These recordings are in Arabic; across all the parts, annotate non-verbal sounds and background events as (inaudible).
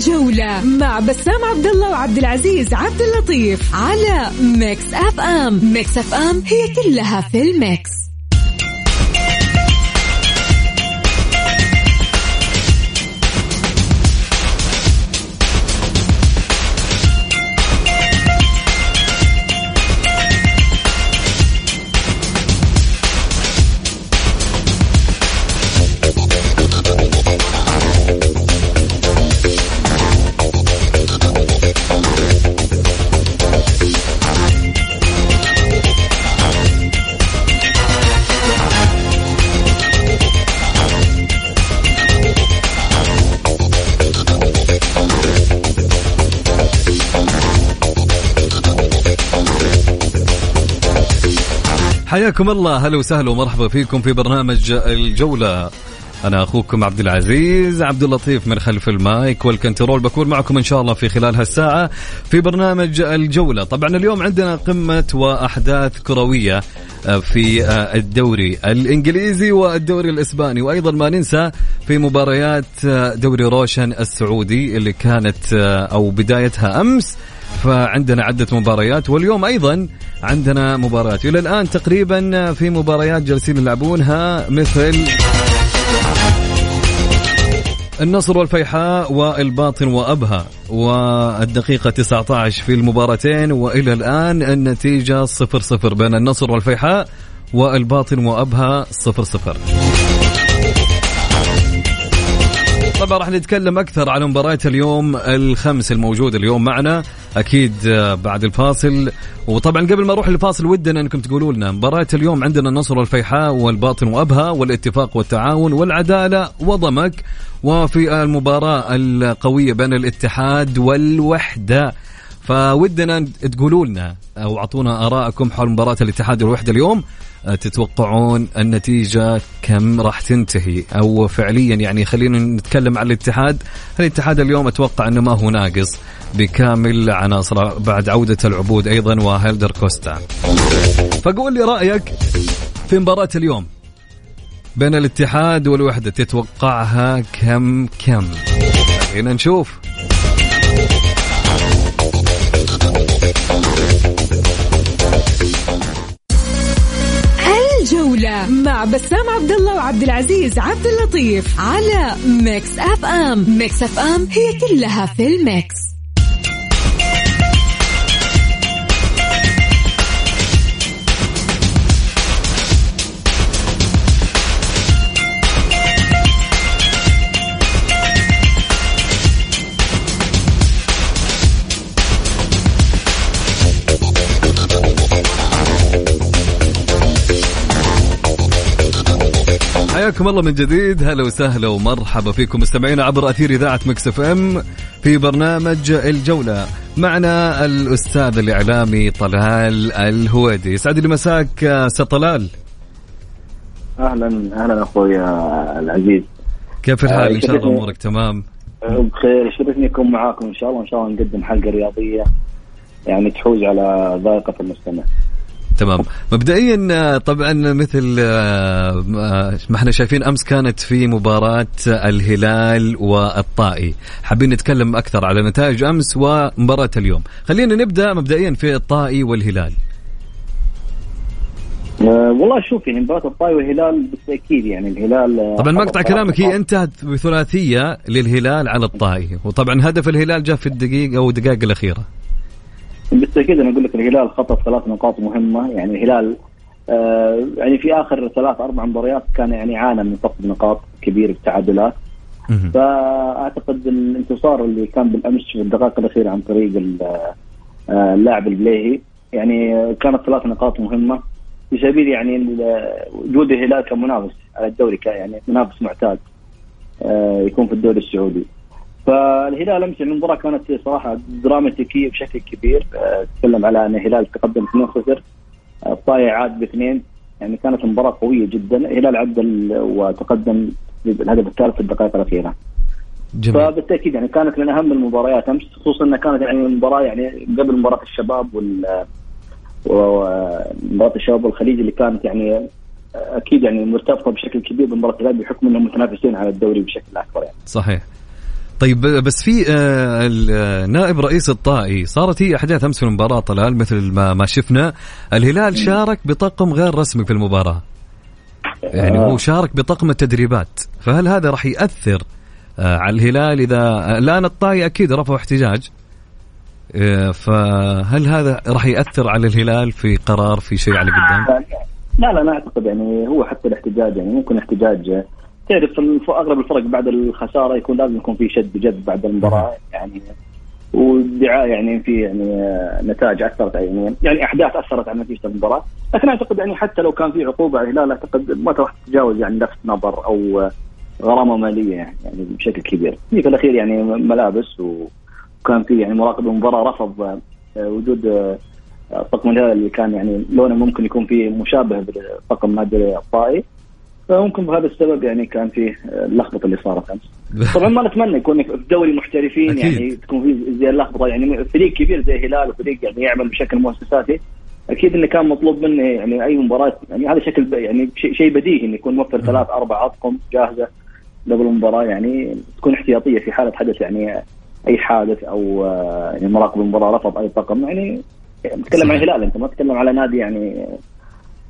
الجولة مع بسام عبد الله وعبد العزيز عبد اللطيف على Mix FM. Mix FM هي كلها في ال mix. حياكم الله. هلا وسهلا ومرحبا فيكم في برنامج الجولة. أنا أخوكم عبد العزيز عبد اللطيف من خلف المايك وال control. بكون معكم إن شاء الله في خلال هالساعة في برنامج الجولة. طبعا اليوم عندنا قمة وأحداث كروية في الدوري الإنجليزي والدوري الإسباني. وأيضا ما ننسى في مباريات دوري روشن السعودي اللي كانت أو بدايتها أمس فعندنا عدة مباريات واليوم أيضا عندنا مباريات. إلى الآن تقريبا في مباريات جالسين يلعبونها مثل النصر والفيحاء والباطن وأبها والدقيقة 19 في المباراتين وإلى الآن النتيجة 0-0 بين النصر والفيحاء والباطن وأبها 0-0 طبعا راح نتكلم أكثر عن مباراة اليوم الخمس الموجودة اليوم معنا. أكيد بعد الفاصل. وطبعا قبل ما أروح للفاصل ودنا أنكم تقولوا لنا مباراة اليوم عندنا النصر والفيحاء والباطن وأبها والاتفاق والتعاون والعدالة وضمك. وفي المباراة القوية بين الاتحاد والوحدة. فودنا تقولوا لنا أو أعطونا آرائكم حول مباراة الاتحاد والوحدة اليوم. تتوقعون النتيجة كم راح تنتهي؟ أو فعليا يعني خلينا نتكلم عن الاتحاد. الاتحاد اليوم أتوقع أنه ما هو ناقص بكامل عناصره بعد عودة العبود أيضا وهيلدر كوستا. فقول لي رأيك في مباراة اليوم بين الاتحاد والوحدة تتوقعها كم كم؟ خلينا نشوف. الجولة مع بسام عبد الله وعبد العزيز عبد اللطيف على Mix FM. Mix FM هي كلها في ال mix. حياكم الله من جديد. هلا وسهلا ومرحبا فيكم مستمعينا عبر أثير إذاعة Mix FM في برنامج الجولة. معنا الأستاذ الإعلامي طلال الهويدي يسعد لي مساك أستاذ طلال. أهلا أهلا أخوي العزيز. كيف الحال؟ إن شاء الله أمورك تمام. بخير. يشرفني أكون معاكم إن شاء الله. إن شاء الله نقدم حلقة رياضية يعني تحوز على ذائقة المستمع. تمام. مبدئيا طبعا مثل ما إحنا شايفين أمس كانت في مباراة الهلال والطائي. حابين نتكلم أكثر على نتائج أمس ومباراة اليوم. خلينا نبدأ مبدئيا في الطائي والهلال. أه والله شوف يعني مباراة الطائي والهلال بالتأكيد يعني الهلال طبعا مقطع كلامك. هي انتهت بثلاثية للهلال على الطائي. وطبعا هدف الهلال جاء في الدقيقة أو الدقائق الأخيرة. بالتأكيد أنا أقول لك الهلال خطف ثلاث نقاط مهمة. يعني الهلال آه يعني في آخر ثلاث أربع مباريات كان يعني عانى من فقد نقاط كبير التعادلات فأعتقد الانتصار اللي كان بالأمس في الدقائق الأخيرة عن طريق اللاعب البليهي يعني كانت ثلاث نقاط مهمة. في سبيل يعني وجود الهلال كمنافس على الدوري يعني منافس معتاد آه يكون في الدوري السعودي. فالهلال أمس المباراة كانت صراحة دراماتيكيه بشكل كبير تكلم على أن الهلال تقدم 2-0 الطائي عاد باثنين يعني كانت مباراه قوية جدا الهلال عدل وتقدم بالهدف الثالث في الدقائق الأخيرة جميل. فبالتأكيد يعني كانت من أهم المباريات أمس خصوصا أنها كانت يعني مباراه يعني قبل مباراة الشباب وال ومباراه الشباب والخليج اللي كانت يعني أكيد يعني مرتبطة بشكل كبير بمباراة الهلال بحكم أنهم متنافسين على الدوري بشكل أكبر يعني. صحيح. طيب بس في آه، نائب رئيس الطائي صارت هي أحداث أمس في المباراة طلال مثل ما ما شفنا. الهلال شارك بطاقم غير رسمي في المباراة. يعني هو شارك بطاقم التدريبات. فهل هذا راح يأثر آه، على الهلال إذا الآن الطائي أكيد رفعوا احتجاج. آه، فهل هذا راح يأثر على الهلال في قرار في شيء على قدام؟ لا لا أنا أعتقد. يعني هو حتى الاحتجاج يعني ممكن احتجاج تعرف أغلب الفرق بعد الخسارة يكون لازم يكون في شد جد بعد المباراة يعني والدعاء يعني في يعني نتائج اثرت يعني يعني أحداث أثرت على نتيجة المباراة، لكن أعتقد يعني حتى لو كان في عقوبة على الهلال أعتقد ما راح تتجاوز يعني لفت نظر أو غرامة مالية يعني بشكل كبير، في الأخير يعني ملابس وكان في يعني مراقب المباراة رفض وجود طقم الهلال اللي كان يعني لونه ممكن يكون فيه مشابه بطقم نادي الطائي فممكن بهذا السبب يعني كان فيه اللخبطة اللي صارت أمس. طبعا ما نتمنى يكون في دوري محترفين أكيد. يعني تكون في زي اللخبطة. يعني فريق كبير زي الهلال وفريق يعني يعمل بشكل مؤسساتي. أكيد إنه كان مطلوب منه يعني أي مباراة. يعني هذا شكل يعني شيء بديهي إنه يكون موفر ثلاث أربع اطقم جاهزة قبل المباراة. يعني تكون احتياطية في حالة حدث يعني أي حادث أو يعني مراقب المباراة رفض أي طقم يعني نتكلم عن الهلال أنت ما تتكلم على نادي يعني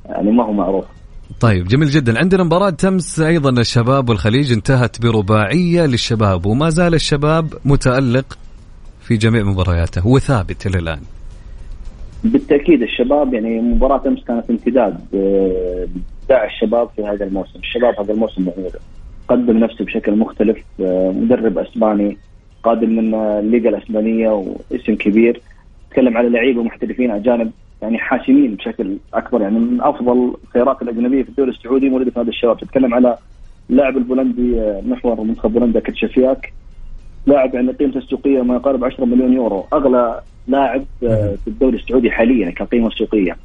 يعني ما هو معروف. طيب جميل جدا. عندنا مباراة أمس أيضا الشباب والخليج انتهت برباعية للشباب وما زال الشباب متألق في جميع مبارياته. وثابت إلى الآن. بالتأكيد الشباب يعني مباراة أمس كانت امتداد داع الشباب في هذا الموسم. الشباب هذا الموسم قدم نفسه بشكل مختلف مدرب أسباني قادم من الليغا الأسبانية واسم كبير. تكلم على لعيبة محترفين أجانب يعني حاسمين بشكل أكبر. يعني من أفضل الخيارات الأجنبية في الدوري السعودي موجوده في هذا الشباب. تتكلم على لاعب البولندي آه، محور منتخب بولندا كتشافياك. لاعب يعني قيمته السوقية ما يقارب 10 مليون يورو. أغلى لاعب آه، في الدوري السعودي حاليا كقيمة سوقية.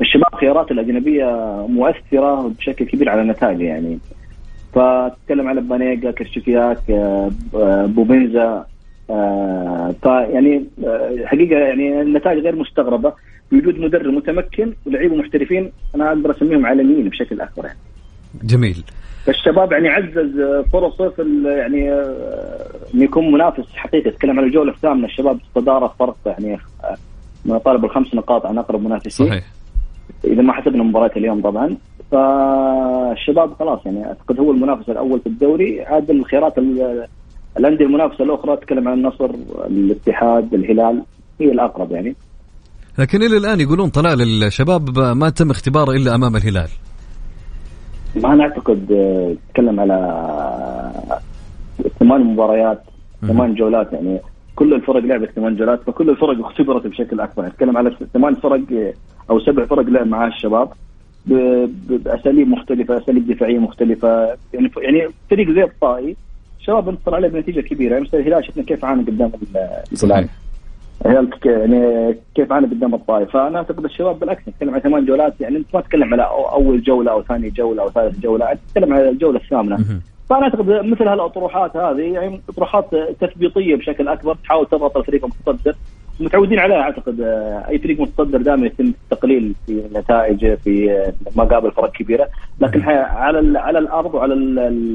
الشباب خيارات الأجنبية مؤثرة بشكل كبير على النتائج يعني. فتتكلم على بانيجا كرشفياك آه، بوبينزا فيعني حقيقة يعني النتائج غير مستغربة. بوجود مدرب متمكن ولعيبه محترفين أنا أقدر أسميهم عالميين بشكل اكبر يعني. جميل. فالشباب يعني عزز فرصه في يعني آه، انه يكون منافس حقيقي تتكلم عن الجوله الثامنه الشباب صدارة فرق يعني آه، ما طالب الخمس نقاط عن أقرب منافسين. صحيح. إذا ما حسبنا مباراة اليوم طبعا فالشباب خلاص يعني أعتقد هو المنافس الأول في الدوري عاد الخيارات الأندية المنافسة الأخرى تتكلم عن النصر الاتحاد الهلال هي الأقرب يعني. لكن إلى الآن يقولون طلال الشباب ما تم اختباره إلا أمام الهلال. ما نعتقد نتكلم على ثمان مباريات ثمان جولات يعني كل الفرق لعبت ثمان جولات فكل الفرق اختبرت بشكل أكبر. نتكلم على ثمان فرق أو سبع فرق لعب مع الشباب بأساليب مختلفة أساليب دفاعية مختلفة. يعني يعني فريق زي الطائي الشباب انتصر عليه بنتيجة كبيرة. يعني الهلال شفنا كيف عانى قدام الهلال. يعني كيف عانى قدام الطائف فأنا أعتقد الشباب بالعكس نتكلم عن ثمان جولات يعني أنت ما تتكلم على أول جولة أو ثاني جولة أو ثالث جولة تتكلم على الجولة الثامنة. فأنا أعتقد مثل هالأطروحات هذه يعني أطروحات تثبيطية بشكل أكبر تحاول تضغط الفريق المتصدر متعودين عليها أعتقد أي فريق متصدر دائما يتم التقليل في نتائجه في مقابل فرق كبيرة. لكن على على الأرض وعلى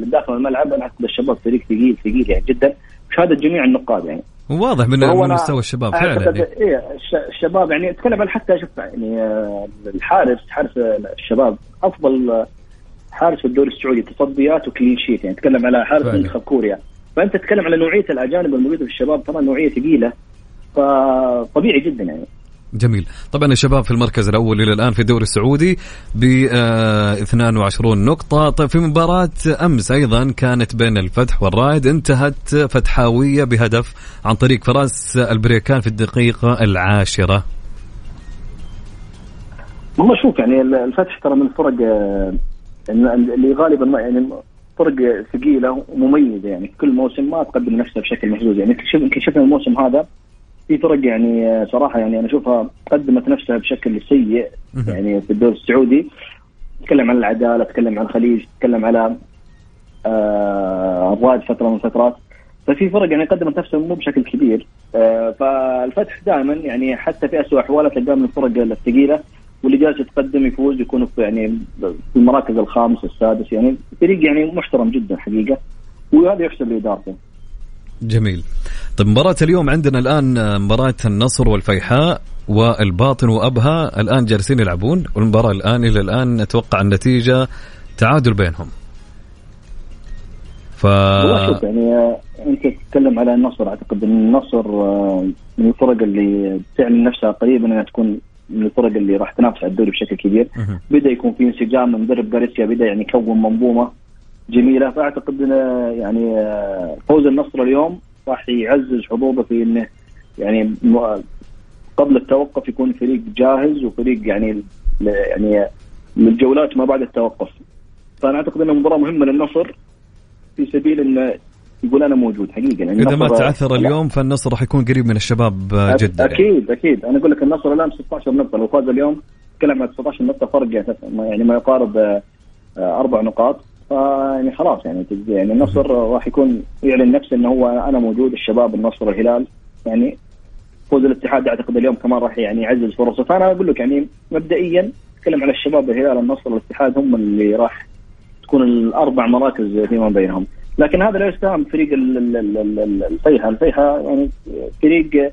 داخل الملعب أنا أعتقد الشباب فريق ثقيل ثقيل يعني جدا. بشهاده جميع النقاد يعني. واضح من, مستوى الشباب فعلا يعني. إيه الشباب يعني أتكلم عن حتى شوف يعني آه، الحارس حارس الشباب أفضل حارس في الدوري السعودي تصديات وكلين شيت يعني تتكلم على حارس منتخب كوريا. فأنت تتكلم على نوعية الأجانب الموجودة في الشباب طبعا نوعية ثقيلة فطبيعي جدا يعني. جميل. طبعا الشباب في المركز الأول إلى الآن في الدوري السعودي ب 22 نقطة. طيب في مباراة أمس أيضا كانت بين الفتح والرائد انتهت فتحاوية بهدف عن طريق فراس البريكان في الدقيقة العاشرة. والله شوف يعني الفتح ترى من الفرق آه، اللي غالبا يعني فرق ثقيلة ومميزة يعني كل موسم ما تقدم نفسها بشكل محجوز يعني يمكن شفنا الموسم هذا في فرق يعني صراحة يعني أنا أشوفها قدمت نفسها بشكل سيء يعني في الدوري السعودي. تكلم عن العدالة تكلم عن الخليج تكلم على آه الرائد فترة من الفترات. ففي فرق يعني قدمت نفسها مو بشكل كبير. آه فالفتح دائما يعني حتى في اسوء أحواله تلقاه من الفرق الثقيلة واللي جالس يتقدم يفوز يكون في يعني في المراكز الخامس السادس. يعني فريق يعني محترم جدا حقيقة وهذا يحسب لإدارته. جميل. طيب مباراة اليوم عندنا الآن مباراة النصر والفيحاء والباطن وأبها. الآن جالسين يلعبون والمباراة الآن إلى الآن نتوقع النتيجة تعادل بينهم. ف شوف يعني آه، أنت تتكلم على النصر. أعتقد إن النصر آه، من الفرق اللي تعلن نفسها قريبا إنها تكون من الفرق اللي راح تنافس على الدوري بشكل كبير. بدأ يكون في انسجام من مدرب جاريسيا بدأ يعني يكون منظومة جميلة. فأعتقد يعني آه، فوز النصر اليوم راح يعزز حظوظه في إنه يعني قبل التوقف يكون فريق جاهز وفريق يعني يعني للجولات ما بعد التوقف. فأنا أعتقد انها مباراة مهمة للنصر في سبيل إنه يقول أنا موجود حقيقة. يعني إذا ما تعثر اليوم فالنصر راح يكون قريب من الشباب جدا أكيد يعني. أكيد أنا أقول لك النصر الآن 16 نقطة. لو فاز اليوم تكلم عن 19 نقطة فرق يعني ما يقارب آه، أربع نقاط. فيعني خلاص يعني يعني النصر راح يكون يعلن نفسه إنه هو أنا موجود الشباب النصر الهلال. يعني فوز الاتحاد أعتقد اليوم كمان راح يعني يعزز فرصه. فأنا أقول لك يعني مبدئيا أتكلم على الشباب الهلال النصر الاتحاد هم اللي راح تكون الأربع مراكز فيما بينهم. لكن هذا لا يستهان فريق الفيحة الفيحة يعني فريق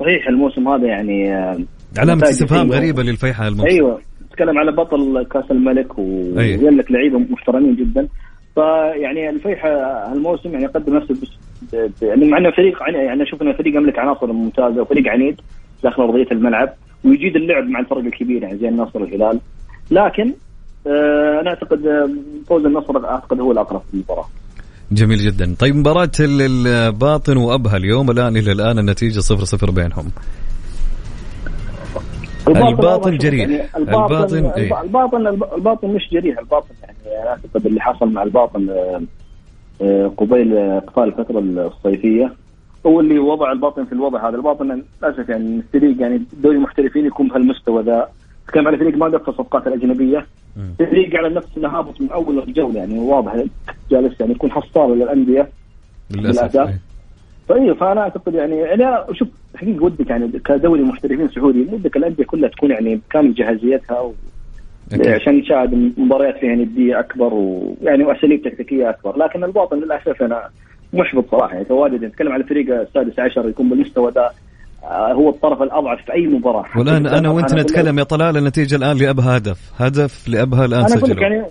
صحيح الموسم هذا يعني علامة استفهام غريبة للفيحة الموسم. أيوه. تتكلم على بطل كاس الملك ويقول لك لعيبه محترمين جدا. فيعني الفيحة هالموسم يعني قدم نفسه يعني مع إنه فريق يعني أشوف إنه فريق يملك عناصر ممتازة وفريق عنيد داخل أرضية الملعب ويجيد اللعب مع الفرق الكبيره يعني زي النصر الهلال. لكن آه أنا أعتقد فوز النصر أعتقد هو الأقرب في المباراة. جميل جدا. طيب مباراة الباطن وأبها اليوم الآن إلى الآن النتيجة صفر صفر بينهم. الباطن, الباطن جريح. يعني الباطن الباطن, إيه؟ الباطن الباطن مش جريح الباطن يعني أعتقد اللي حصل مع الباطن آه، قبيل إقفال الفترة الصيفية هو اللي وضع الباطن في الوضع هذا. الباطن للأسف يعني الفريق يعني دوري المحترفين يكون بهالمستوى ذا. تتكلم على فريق ما دفع الصفقات الأجنبية. فريق على نفس إنه هابط من أول الجولة يعني واضح. جالس يعني يكون حصار للانديه للأسف إيه. طيب فأنا أعتقد يعني يعني أنا شوف حقيقة ودك يعني كدوري محترفين سعودي ودك الأندية كلها تكون يعني بكامل جاهزيتها و... عشان نشاهد مباريات فيها نديه أكبر ويعني وأساليب تكتيكية أكبر. لكن الباطن للأسف أنا محبط صراحة. يعني تواجد نتكلم على الفريق السادس عشر يكون بالمستوى ذا آه، هو الطرف الأضعف في أي مباراة. والآن أنا وأنت نتكلم يا طلال النتيجة الآن لأبها هدف. هدف لأبها الآن سجلوا يعني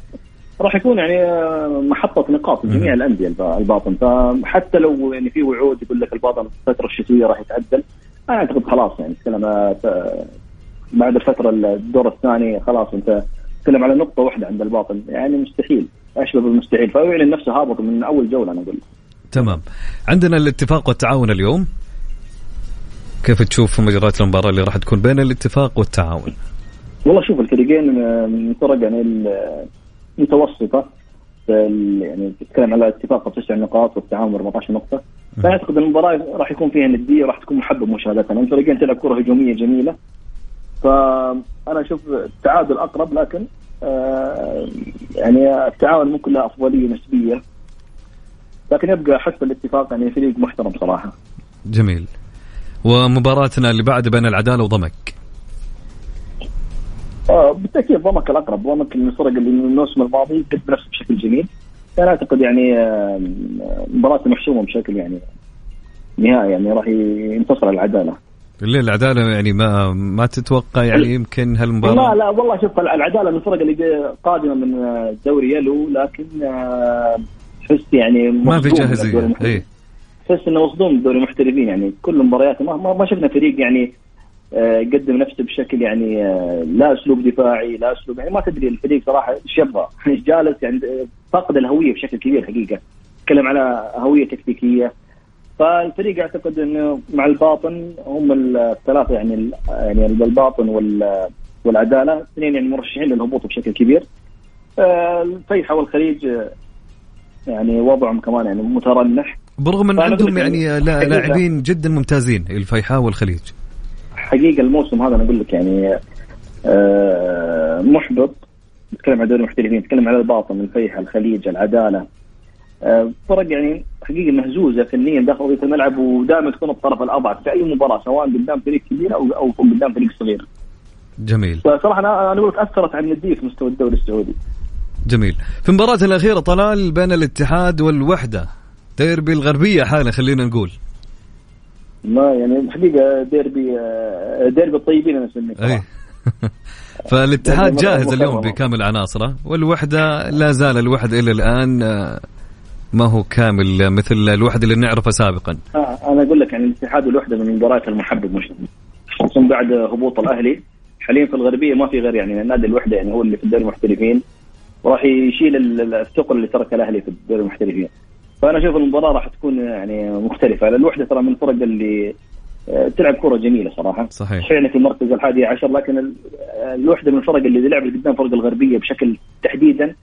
راح يكون يعني آه، محطة نقاط لجميع الأندية الباطن. فحتى لو يعني في وعود يقول لك الباطن الفترة الشتوية راح يتعدل أنا أعتقد خلاص يعني تتكلم آه، بعد الفترة الدور الثاني خلاص أنت تتكلم على نقطة واحدة عند الباطن. يعني مستحيل. اشبه بالمستحيل فهو يعلن نفسه هابط من أول جولة أنا أقول تمام. عندنا الاتفاق والتعاون اليوم. كيف تشوف مجريات المباراة اللي راح تكون بين الاتفاق والتعاون؟ والله شوف الفريقين من فرق يعني المتوسطه يعني تتكلم على اتفاق بتسع نقاط والتعاون 14 نقطة. فأنا أعتقد المباراة راح يكون فيها ندية راح تكون محبب مشاهدتها الفريقين تلعب كرة هجومية جميلة. فأنا أشوف التعادل أقرب لكن آه، يعني التعاون ممكن له أفضلية نسبية. لكن يبقى حسب الاتفاق يعني فريق محترم صراحة. جميل. ومباراتنا اللي بعد بين العدالة وضمك. بالتأكيد ضمك الأقرب ضمك من الفرق اللي من الموسم الماضي قد بنفسه بشكل جميل. أنا أعتقد يعني مباراة محسومة بشكل يعني نهائي يعني راح ينتصر العدالة. ليه العدالة يعني ما ما تتوقع يعني يمكن هالمباراة؟ لا لا والله شوف العدالة من الفرق اللي قادمة من الدوري يلو لكن تحس يعني ما في جاهزية اي تحس إنه مصدوم دوري المحترفين يعني كل مبارياته ما, ما شفنا فريق يعني آه، يقدم نفسه بشكل يعني آه، لا أسلوب دفاعي لا أسلوب يعني ما تدري الفريق صراحة إيش يبغى. (laughs) جالس يعني فاقد الهوية بشكل كبير حقيقة. تكلم على هوية تكتيكية. فالفريق أعتقد إنه مع الباطن هم الثلاثة يعني يعني الباطن والعدالة اثنين يعني مرشحين للهبوط بشكل كبير. آه، الفيحة والخليج يعني وضعهم كمان يعني مترنح. برغم إن عندهم يعني لاعبين جدا ممتازين الفيحاء والخليج. حقيقة الموسم هذا أنا أقول لك يعني آه، محبط نتكلم عن دوري المحترفين نتكلم على الباطن الفيحاء الخليج العدالة آه، فرق يعني حقيقة مهزوزة فنيا داخل ارضيه الملعب ودائما تكون الطرف الأضعف في أي مباراة سواء قدام فريق كبير أو أو قدام فريق صغير. جميل. فصراحة أنا أنا أقول لك أثرت على النديه في مستوى الدوري السعودي. جميل. في المباراة الأخيرة طلال بين الاتحاد والوحدة ديربي الغربية حاله خلينا نقول ما يعني الحقيقة ديربي ديربي الطيبين أنا أسميه. (laughs) فالاتحاد جاهز اليوم بكامل عناصره والوحدة لا زال الوحده إلى الآن آه، ما هو كامل مثل الوحده اللي نعرفه سابقا. آه أنا أقول لك يعني الاتحاد والوحدة من المباريات المحبب مش خصوصا بعد هبوط الأهلي. حاليا في الغربية ما في غير يعني نادي الوحدة يعني هو اللي في الدوري المحترفين. وراح يشيل الثقل اللي ترك الأهلي في الدوري المحترفين. فأنا أشوف المباراة راح تكون يعني مختلفة. الوحده ترى من الفرق اللي آه، تلعب كرة جميلة صراحة. صحيح. يعني في المركز الحادي عشر لكن الوحدة من الفرق اللي لعبت قدام فرق الغربية بشكل تحديدا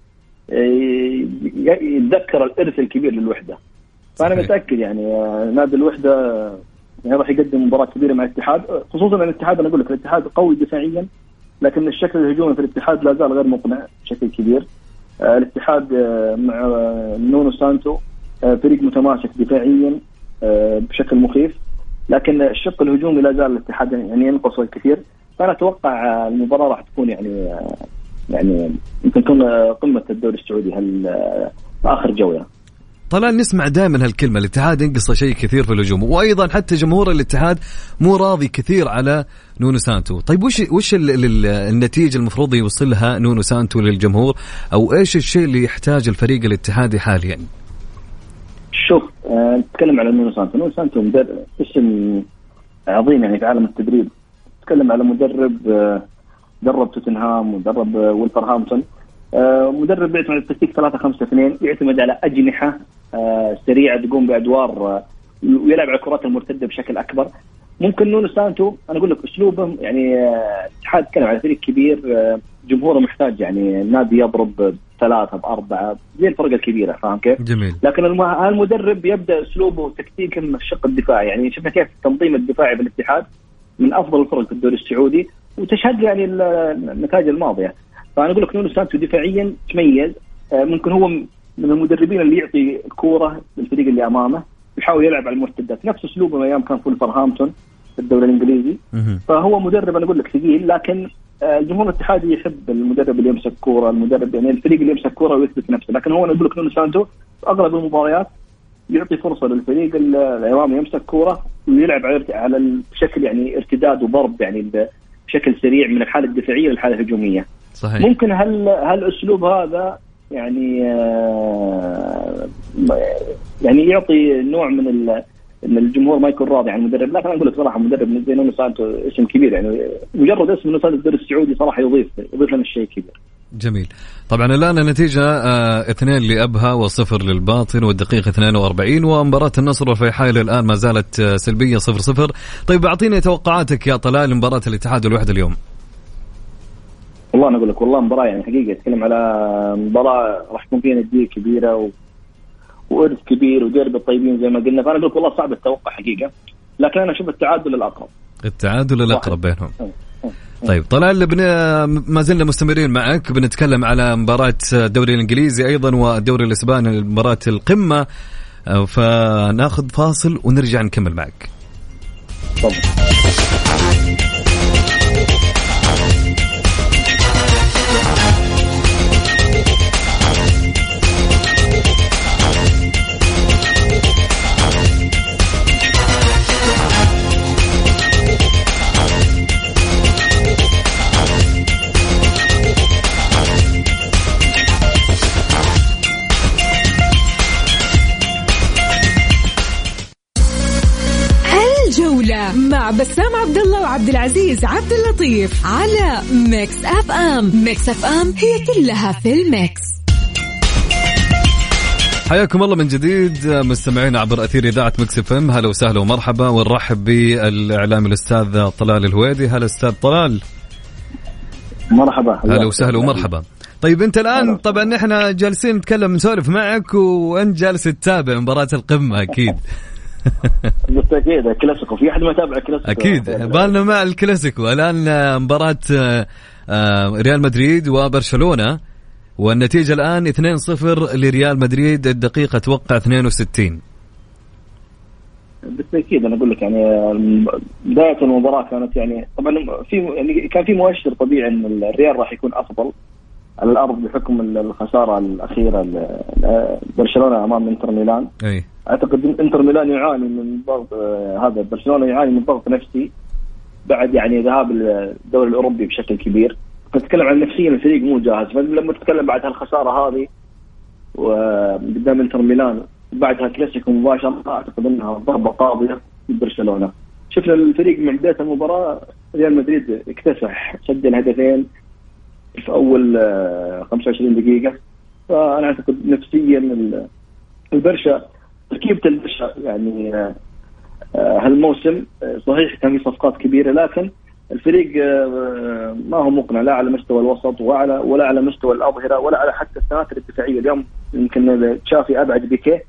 آه، يتذكر الإرث الكبير للوحدة. فأنا متأكد يعني آه، نادي الوحدة يعني راح يقدم مباراة كبيرة مع الاتحاد. خصوصا الاتحاد أنا أقول لك الاتحاد قوي دفاعيا لكن الشكل الهجومي في الاتحاد لا زال غير مقنع بشكل كبير. الاتحاد مع نونو سانتو فريق متماسك دفاعيا بشكل مخيف. لكن الشق الهجومي لا زال الاتحاد يعني ينقص الكثير. فأنا أتوقع المباراة راح تكون يعني يعني يمكن تكون قمة الدوري السعودي هل آخر جولة. طلال نسمع دائما هالكلمة الاتحاد ينقص شيء كثير في الهجوم. وأيضا حتى جمهور الاتحاد مو راضي كثير على نونو سانتو. طيب وش وش النتيجة المفروض يوصلها نونو سانتو للجمهور؟ أو إيش الشيء اللي يحتاج الفريق الاتحادي حاليا؟ شوف آه، نتكلم على نونو سانتو نونو سانتو مدرب اسم عظيم يعني في عالم التدريب. نتكلم على مدرب آه، درب توتنهام ودرب آه، ولفرهامبتون مدرب يعتمد على التكتيك 3 5 2 يعتمد على أجنحة سريعة تقوم بأدوار ويلعب على الكرات المرتدة بشكل أكبر. ممكن نونو سانتو أنا أقول لك اسلوبه يعني الاتحاد يتكلم على فريق كبير جمهوره محتاج يعني النادي يضرب ثلاثة بأربعة زي الفرق الكبيرة فاهم كيف؟ جميل. لكن المدرب يبدأ أسلوبه تكتيكا من الشق الدفاعي. يعني شفنا كيف التنظيم الدفاعي بالاتحاد من أفضل الفرق في الدوري السعودي وتشهد يعني النتائج الماضية. فأنا أقول لك نونو سانتو دفاعيا تميز آه، ممكن هو من المدربين اللي يعطي الكورة للفريق اللي أمامه يحاول يلعب على المرتدات. نفس أسلوبه أيام كان في ولفرهامبتون في الدوري الإنجليزي. فهو مدرب أنا أقول لك ثقيل لكن الجمهور الاتحادي يحب المدرب اللي يمسك كورة المدرب يعني الفريق اللي يمسك كورة ويثبت نفسه لكن هو أنا أقول لك نونو سانتو أغلب المباريات يعطي فرصة للفريق الامامي يمسك كورة ويلعب على على بشكل يعني ارتداد وضرب يعني بشكل سريع من الحالة الدفاعية للحالة الهجومية. صحيح. ممكن هل هالأسلوب هذا يعني آه، يعني يعطي نوع من إن الجمهور ما يكون راضي عن المدرب. لكن أنا أقول لك صراحة مدرب زي نونو سانتو اسم كبير يعني مجرد اسم نونو سانتو الدوري السعودي صراحة يضيف يضيف لنا شيء كبير. جميل. طبعا الآن النتيجة آه اثنين لأبها وصفر للباطن والدقيقة 42 ومباراة النصر والفيحاء الآن ما زالت آه سلبية صفر صفر. طيب أعطيني توقعاتك يا طلال لمباراة الاتحاد والوحده اليوم. والله أنا أقول لك والله مباراة يعني حقيقة اتكلم على مباراة راح تكون فيها نديه كبيرة و... وارث كبير وديربي الطيبين زي ما قلنا. فأنا أقول والله صعب التوقع حقيقة. لكن أنا أشوف التعادل الأقرب. التعادل الأقرب بينهم. طيب طلال بن... ما زلنا مستمرين معك. بنتكلم على مباراة الدوري الإنجليزي أيضا والدوري الإسباني مباراة القمة. فناخذ فاصل ونرجع نكمل معك. طبعا. عبد العزيز عبد اللطيف على Mix FM. Mix FM هي كلها في ال mix. حياكم الله من جديد مستمعين عبر أثير إذاعة Mix FM. هلا وسهلا ومرحبا ونرحب بالإعلامي الأستاذ طلال الهويدي. هلا أستاذ طلال. مرحبا. هلا وسهلا ومرحبا. طيب أنت الآن طبعا إحنا جالسين نتكلم نسولف معك وأنت جالس تتابع مباراة القمة أكيد. (laughs) (laughs) بالتاكيد الكلاسيكو في أحد ما يتابع الكلاسيكو أكيد. بالنا مع الكلاسيكو. الآن مباراة آه، ريال مدريد وبرشلونة والنتيجة الآن 2-0 لريال مدريد. الدقيقة أتوقع 62 بالتاكيد أنا أقول لك يعني بداية المباراة كانت يعني طبعا في يعني كان في مؤشر طبيعي إن الريال راح يكون أفضل على الأرض بحكم الخسارة الأخيرة برشلونة أمام إنتر ميلان. أي. أعتقد إنتر ميلان يعاني من ضغط آه هذا برشلونة يعاني من ضغط نفسي بعد يعني ذهاب الدوري الأوروبي بشكل كبير. تتكلم عن نفسيا الفريق مو جاهز فلما تتكلم بعد هالخسارة هذه وقدام إنتر ميلان بعدها كلاسيكو مباشره أعتقد إنها ضربة قاضية لبرشلونة. شفنا الفريق من بداية المباراة ريال مدريد اكتسح سجل هدفين في أول 25 دقيقة. فأنا أعتقد نفسيا البرشا تركيبة البرشا يعني هالموسم صحيح كان في صفقات كبيرة لكن الفريق ما هو مقنع لا على مستوى الوسط ولا ولا على مستوى الأظهرة ولا على حتى السناتر الدفاعية. اليوم يمكن تشافي أبعد بيكيه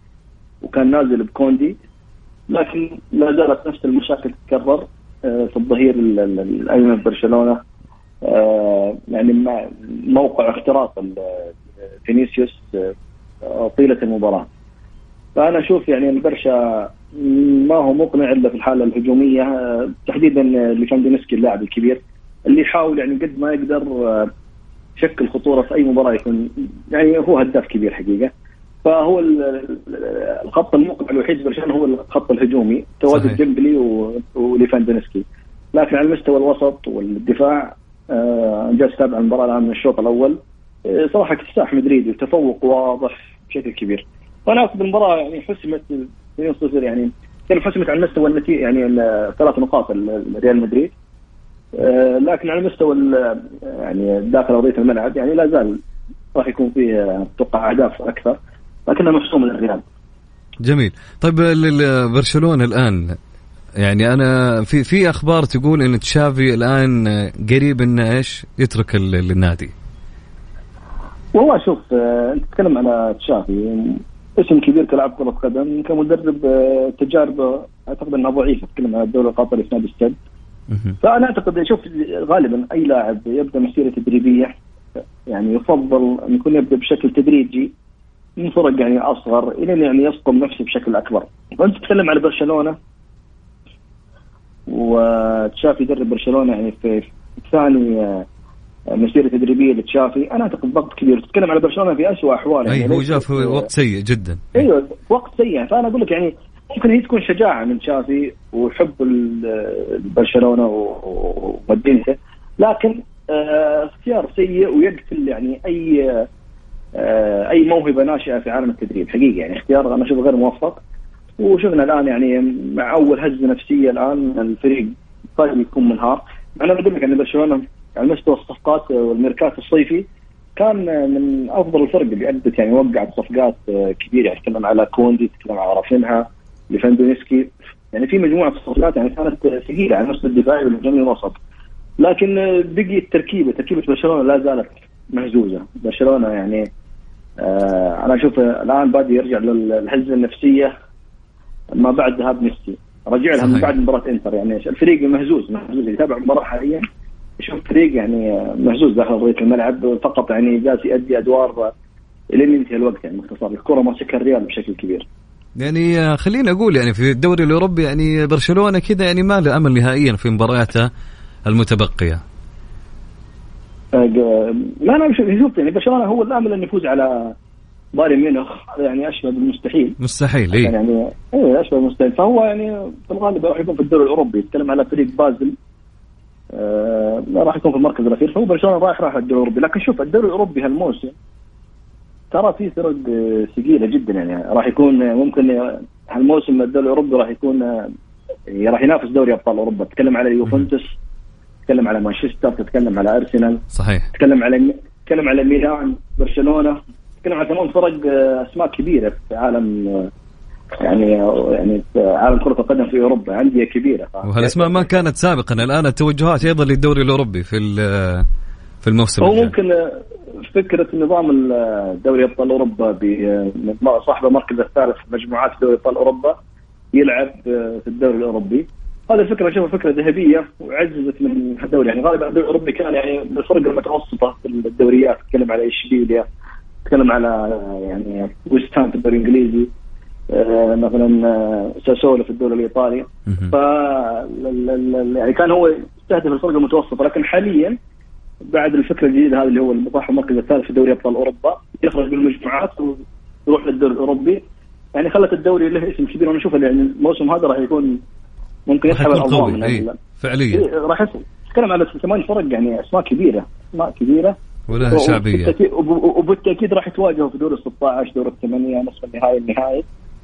وكان نازل بكوندي لكن لا زالت نفس المشاكل تتكرر آه، في الظهير الايمن برشلونة. آه، يعني موقع اختراق فينيسيوس آه، طيلة المباراة. فأنا أشوف يعني البرشا ما هو مقنع إلا في الحالة الهجومية تحديدا لفاندينسكي اللاعب الكبير اللي يحاول يعني قد ما يقدر شكل خطورة في أي مباراة يكون يعني هو هداف كبير حقيقة. فهو الخط المقنع الوحيد برشلونة هو الخط الهجومي تواجد ديمبلي وليفاندوفسكي لكن على المستوى الوسط والدفاع آه، اللي جالس يتابع المباراة الآن من الشوط الأول. آه، صراحة اكتساح مدريد وتفوق واضح بشكل كبير. وأنا اعتقد المباراة يعني حسمت 2-0 يعني كان حسمت على المستوى النتيجه يعني ثلاث نقاط ريال مدريد. آه، لكن على مستوى يعني داخل ارضيه الملعب يعني لا زال راح يكون فيه أتوقع أهداف أكثر لكنها محسومه للريال جميل. طيب برشلونة الآن يعني أنا في في أخبار تقول إن تشافي الآن قريب إنه إيش؟ يترك النادي والله شوف آه، أنت تتكلم على تشافي اسم كبير كلاعب كرة قدم كمدرب آه، تجاربه أعتقد أنها ضعيفة تتكلم على الدوري القطري في نادي السد. فأنا أعتقد شوف غالبا أي لاعب يبدأ مسيرة تدريبية يعني يفضل أن يكون يبدأ بشكل تدريجي من فرق يعني أصغر إلى يعني يصقم نفسه بشكل أكبر. فانت تتكلم على برشلونة وتشافي يدرب برشلونة يعني في ثاني آه، مسيرة تدريبية لتشافي. أنا أعتقد ضغط كبير. تتكلم على برشلونة في اسوء أحواله. يعني أي هو جاء في وقت سيء جدا. أيوه وقت سيء. فأنا أقول لك يعني ممكن هي تكون شجاعة من تشافي وحب برشلونة ومدينته. لكن آه، اختيار سيء ويقتل يعني أي آه، أي موهبة ناشئة في عالم التدريب. حقيقة يعني اختيار أنا أشوفه غير موفق. وشفنا الآن يعني مع أول هزة نفسية الآن الفريق قد يكون منهار. أنا بقول لك إن برشلونة على مستوى الصفقات والميركات الصيفي كان من أفضل الفرق اللي أدت يعني وقعت صفقات كبيرة. يعني تكلم على كوندي تكلم على رافينها ليفاندوفسكي يعني في مجموعة صفقات يعني كانت ثقيلة على المستوى الدفاعي والهجومي الوسط. لكن بقي التركيبة تركيبة برشلونة لا زالت مهزوزه برشلونة يعني آه أنا أشوف الآن بادي يرجع للهزه النفسية ما بعد ذهاب ميسي. رجع لها من بعد مباراة إنتر. يعني الفريق مهزوز مهزوز يتابع المباراه حاليا. يشوف فريق يعني مهزوز داخل ارضيه الملعب فقط يعني جالس يؤدي أدوار لين ينتهي الوقت يعني باختصار. الكرة ماسكها الريال بشكل كبير. يعني آه، خليني أقول يعني في الدوري الأوروبي يعني برشلونة كذا يعني ما له أمل نهائيا في مبارياته المتبقية. لا لا شوف يعني برشلونة هو الآمل انه يفوز على بايرن ميونخ يعني أشبه بالمستحيل. مستحيل اي يعني اي أشبه بالمستحيل. فهو يعني في الغالب راح يكون في الدوري الأوروبي. يتكلم على فريق بازل آه راح يكون في المركز الأخير. فهو برشلونة رايح راح الدوري الأوروبي. لكن شوف الدوري الأوروبي هالموسم ترى في فرق ثقيلة جدا يعني. راح يكون ممكن هالموسم الدوري الأوروبي راح يكون راح ينافس دوري أبطال أوروبا. تتكلم على يوفنتوس تتكلم على مانشستر تتكلم على أرسنال صحيح. تتكلم على تتكلم على ميلان برشلونة. تتكلم عن ثمان فرق آه، أسماء كبيرة في عالم آه، يعني يعني عالم كرة القدم في أوروبا أندية كبيرة. وهالأسماء ما كانت سابقا الآن التوجهات أيضا للدوري الأوروبي في في الموسم هو ممكن آه، فكرة نظام دوري أبطال أوروبا صاحب المركز الثالث في مجموعات دوري أبطال أوروبا يلعب في الدوري الأوروبي. هذه الفكرة اشوفها فكره ذهبيه وعززت من الدوري. يعني غالبا الدوري الأوروبي كان يعني بالفرق المتوسطة في الدوريات تتكلم على اشبيليا تتكلم على يعني ويست هام في الدوري الإنجليزي. آه، مثلا آه، ساسولو في الدوري الإيطالي. ف يعني كان هو يستهدف الفرق المتوسطة لكن حاليا بعد الفكرة الجديدة هذه اللي هو المصاحب المركز الثالث في دوري أبطال أوروبا يخرج بالمجموعات ويروح للدوري الأوروبي. يعني خلت الدوري له اسم كبير. وأنا أشوف يعني الموسم هذا راح يكون ممكن يسحب الانظار أي. فعليا. إيه، راح نتكلم على ثمان فرق يعني أسماء كبيرة أسماء كبيرة. ولها شعبية. وبالتأكيد راح يتواجهوا في دور ال 16 دور الثمانية نصف النهائي النهائي.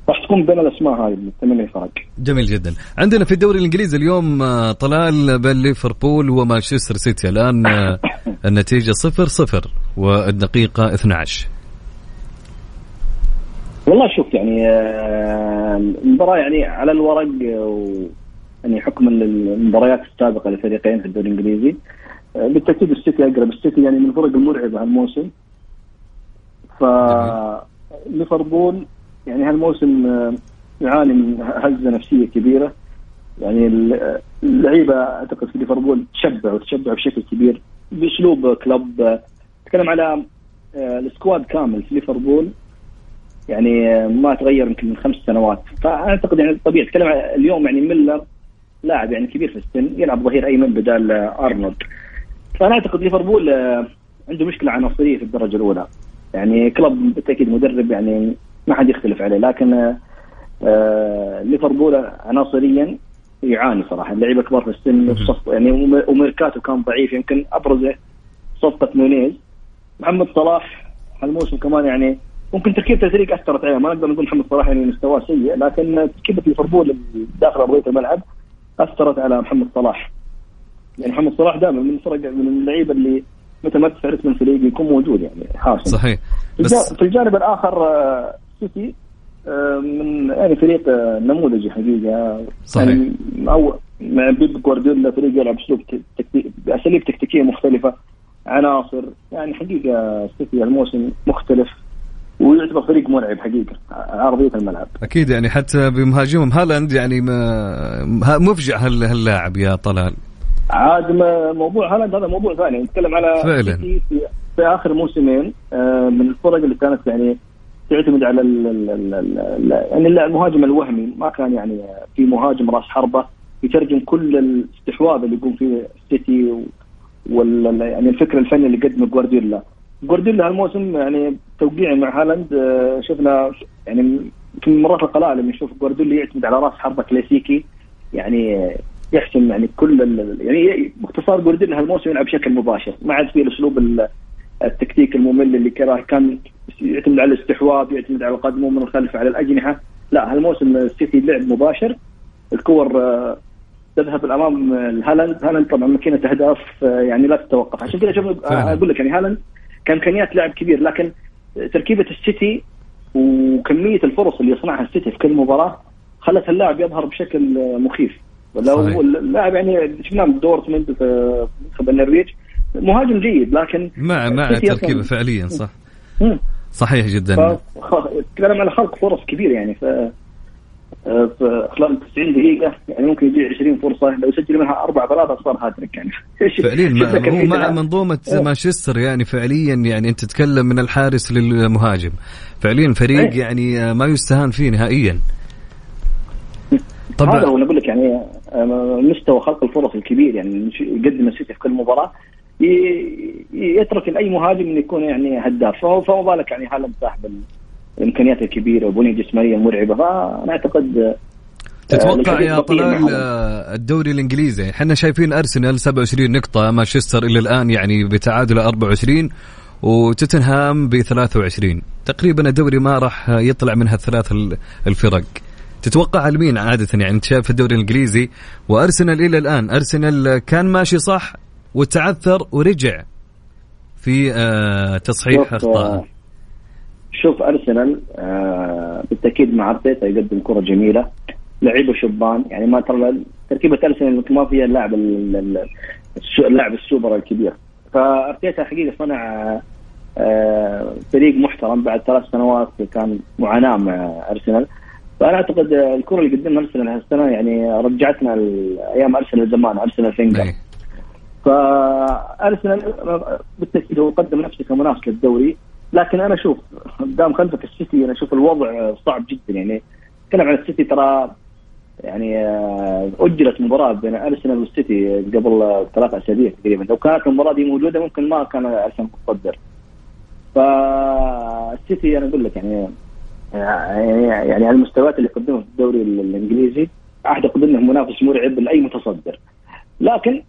راح تكون بين الأسماء هاي الثمانيه فرق جميل جدا. عندنا في الدوري الإنجليزي اليوم آه، طلال بين ليفربول ومانشستر سيتي. الآن آه، النتيجة صفر صفر والدقيقة 12 والله شوف يعني آه، المباراة يعني على الورق يعني حكم المباريات السابقة للفريقين في الدوري الإنجليزي. بالتأكيد السيتي أقرب. السيتي يعني من الفرق المرعبة هالموسم. ف ليفربول يعني هالموسم آه، يعاني من هزة نفسية كبيرة. يعني اللعيبة أعتقد في ليفربول تشبع وتشبع بشكل كبير بأسلوب كلوب. تكلم على آه، ال squad كامل في ليفربول. يعني آه، ما تغير يمكن من خمس سنوات. فأعتقد يعني طبيعي تكلم اليوم يعني ميلنر لاعب يعني كبير في السن يلعب ظهير أيمن بدال أرنولد. فأنا أعتقد ليفربول عنده مشكلة عناصرية في الدرجة الأولى. يعني كلوب بالتأكيد مدرب يعني ما حد يختلف عليه. لكن آه ليفربول عناصريا يعاني صراحة. اللعيبة كبار في السن وصف يعني وميركاتو كان ضعيف. يمكن ابرزه صفقة نونيز. محمد صلاح هالموسم كمان يعني ممكن تركيبه الفريق اثرت عليه ما نقدر نقول محمد صلاح يعني مستواه سيء لكن تركيبة ليفربول داخل أرضية الملعب أثرت على محمد صلاح. يعني محمد صلاح دائما من الفرق من اللعيبة اللي متى ما تدفع رتم الفريق يكون موجود يعني حاسم. صحيح. بس في الجانب الآخر آه، سيتي آه، من يعني فريق آه، نموذجي حقيقة. صحيح. يعني أو مع بيب جوارديولا فريق يلعب باسلوب باساليب تكتيكية مختلفة عناصر. يعني حقيقة سيتي الموسم مختلف ويعتبر فريق مرعب حقيقة على ارضيه الملعب. أكيد يعني حتى بمهاجمهم هالاند يعني ما مفجع هاللاعب يا طلال. عاد موضوع هالاند هذا موضوع ثاني. نتكلم على فعلا. في, في آخر موسمين آه، من الفرق اللي كانت يعني تعتمد على يعني المهاجم الوهمي ما كان يعني في مهاجم راس حربة يترجم كل الاستحواذ اللي يقوم فيه السيتي وال يعني الفكر الفني اللي قدمه جوارديولا. جوارديولا هالموسم يعني توقيعي مع هالاند آه، شفنا يعني في المرات القلائل لما نشوف جوارديولا يعتمد على راس حربة كلاسيكي يعني يحسم يعني كل يعني باختصار جوارديولا هالموسم يلعب بشكل مباشر ما عاد في الأسلوب التكتيك الممل اللي كان يعتمد على الاستحواذ يعتمد على القادم من الخلف على الأجنحة. لا هالموسم السيتي لعب مباشر. الكور آه، تذهب الامام هالاند هالاند طبعا ماكينة أهداف آه، يعني لا تتوقف. عشان كذا شوف أقول لك يعني هالاند كإمكانيات لاعب كبير لكن تركيبة السيتي وكمية الفرص اللي يصنعها السيتي في كل مباراة خلت اللاعب يظهر بشكل آه، مخيف. ولا اللاعب يعني شفناه دورتموند في منتخب النرويج مهاجم جيد لكن مع مع تركيبه فعليا صح. صحيح جدا. تكلم على خلق فرص كبيرة يعني ف في خلال 90 دقيقة يعني ممكن يجي 20 فرصة لو سجل منها أربعة ثلاثة صار هاتريك يعني. (laughs) فعليا هو مع منظومة إيه. مانشستر يعني فعليا يعني أنت تتكلم من الحارس للمهاجم. فعليا فريق إيه. يعني ما يستهان فيه نهائيا. طبعا هذا هو أقول لك يعني آه، مستوى خلق الفرص الكبير يعني يقدم السيتي في كل مباراة. يترك لأي مهاجم إنه يكون يعني هداف. فما بالك يعني هالاند صاحب الإمكانيات الكبيرة وبنية جسمانية مرعبة. فأنا أعتقد آه، تتوقع يا طلال آه، الدوري الإنجليزي إحنا شايفين أرسنال 27 نقطة مانشستر إلى الآن يعني بتعادل 24 وتوتنهام ب 23 تقريبا الدوري ما راح يطلع منها الثلاث الفرق. تتوقع لمين عادة يعني؟ أنت شايف الدوري الإنجليزي وأرسنال إلى الآن. أرسنال كان ماشي صح وتعثر ورجع في آه تصحيح اخطاء شوف أرسنال آه بالتأكيد مع أرتيتا يقدم كرة جميلة. لعيبة شبان. يعني ما ترى تركيبة أرسنال ما فيها اللاعب اللاعب السوبر الكبير. فأرتيتا حقيقة صنع آه فريق محترم بعد ثلاث سنوات كان معاناة مع أرسنال. فأنا أعتقد الكرة اللي قدمها أرسنال هالسنة يعني رجعتنا أيام أرسنال زمان أرسنال فينجر. نعم. فأرسنال بالتأكيد هو قدم نفسه كمنافس للدوري لكن أنا أشوف قدام خلفك السيتي أنا أشوف الوضع صعب جدا. يعني تكلم عن السيتي ترى يعني آه، أجلت مباراة بين أرسنال والسيتي قبل ثلاث أسابيع تقريبا. لو كانت المباراة دي موجودة ممكن ما كان أرسنال متصدر. فالسيتي أنا أقول لك يعني يعني يعني المستويات اللي قدمها في الدوري الإنجليزي اعتقد انه منافس مرعب لأي متصدر. لكن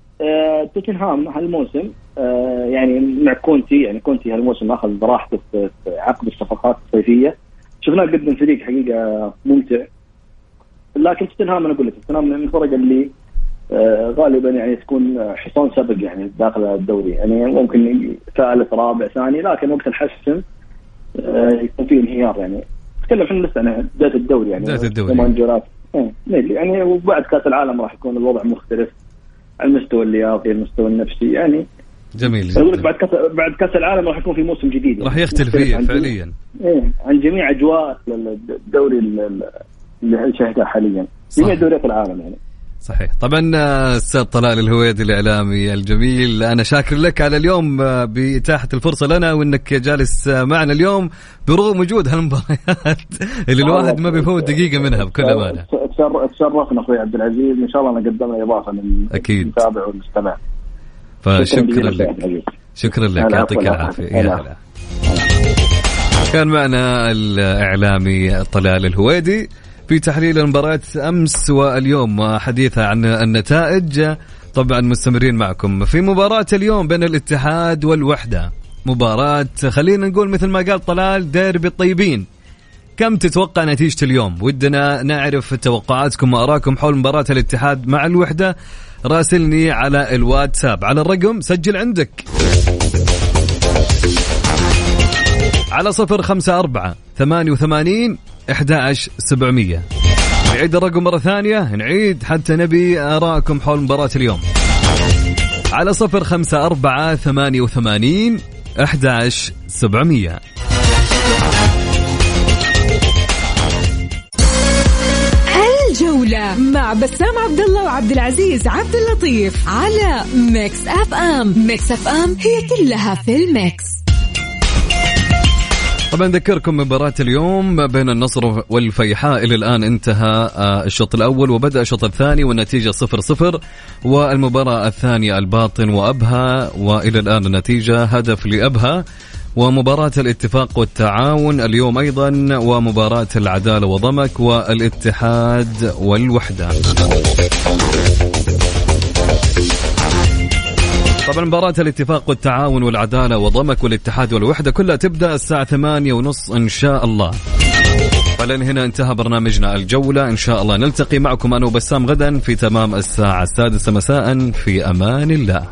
توتنهام هالموسم آه يعني مع كونتي يعني كونتي هالموسم أخذ براحته في عقد الصفقات الصيفية. شفناه قدم فريق حقيقة ممتع. لكن توتنهام أنا أقول لك توتنهام من الفرق اللي آه غالبا يعني تكون حصان سبق يعني داخل الدوري. يعني ممكن ثالث رابع ثاني لكن وقت الحسم آه يكون في انهيار يعني. نتكلم إحنا لسه عن بدايه الدوري يعني. بدايه الدوري. إيه، يعني وبعد كأس العالم راح يكون الوضع مختلف. المستوى اللياقي المستوى النفسي يعني جميل جدا أقول لك بعد كاس بعد كأس العالم راح يكون في موسم جديد. يعني راح يختلف فيه فعليا. إيه عن جميع أجواء الدوري اللي نشاهده حاليا. جميع دوريات العالم يعني. صحيح. طبعا آه، أستاذ طلال الهويدي الإعلامي الجميل. أنا شاكر لك على اليوم آه، بإتاحة الفرصة لنا وإنك جالس آه، معنا اليوم برغم وجود هالمباريات (laughs) اللي الواحد ما بيفوت دقيقة منها بكل أمانة. تشرفنا أخوي عبد العزيز. إن شاء الله انا قدمنا إضافة للمتابع والمستمع. فشكرا لك. شكرا لك. يعطيك العافية. يا هلا. كان معنا الإعلامي طلال الهويدي في تحليل المباراة أمس واليوم حديثا عن النتائج. طبعا مستمرين معكم في مباراة اليوم بين الاتحاد والوحدة. مباراة خلينا نقول مثل ما قال طلال ديربي الطيبين. كم تتوقع نتيجة اليوم؟ ودنا نعرف توقعاتكم وأراكم حول مباراة الاتحاد مع الوحدة. راسلني على الواتساب. على الرقم سجل عندك. على صفر خمسة أربعة ثمانية وثمانين إحدى سبعمية. نعيد الرقم مرة ثانية. نعيد حتى نبي آراءكم حول مباراة اليوم. على صفر خمسة أربعة ثمانية وثمانين إحدى سبعمية. بسام عبد الله وعبد العزيز عبد اللطيف على Mix FM. Mix FM هي كلها في ال mix. طبعا نذكركم مباراة اليوم بين النصر والفيحاء. إلى الآن انتهى آه، الشوط الأول وبدأ الشوط الثاني والنتيجة صفر صفر. والمباراة الثانية الباطن وأبها وإلى الآن النتيجة هدف لأبها ومباراة الاتفاق والتعاون اليوم أيضا ومباراة العدالة وضمك والاتحاد والوحدة. طبعا مباراة الاتفاق والتعاون والعدالة وضمك والاتحاد والوحدة كلها تبدأ الساعة ثمانية ونص إن شاء الله. فلن هنا انتهى برنامجنا الجولة. إن شاء الله نلتقي معكم أنا وبسام غدا في تمام الساعة السادسة. مساء في أمان الله.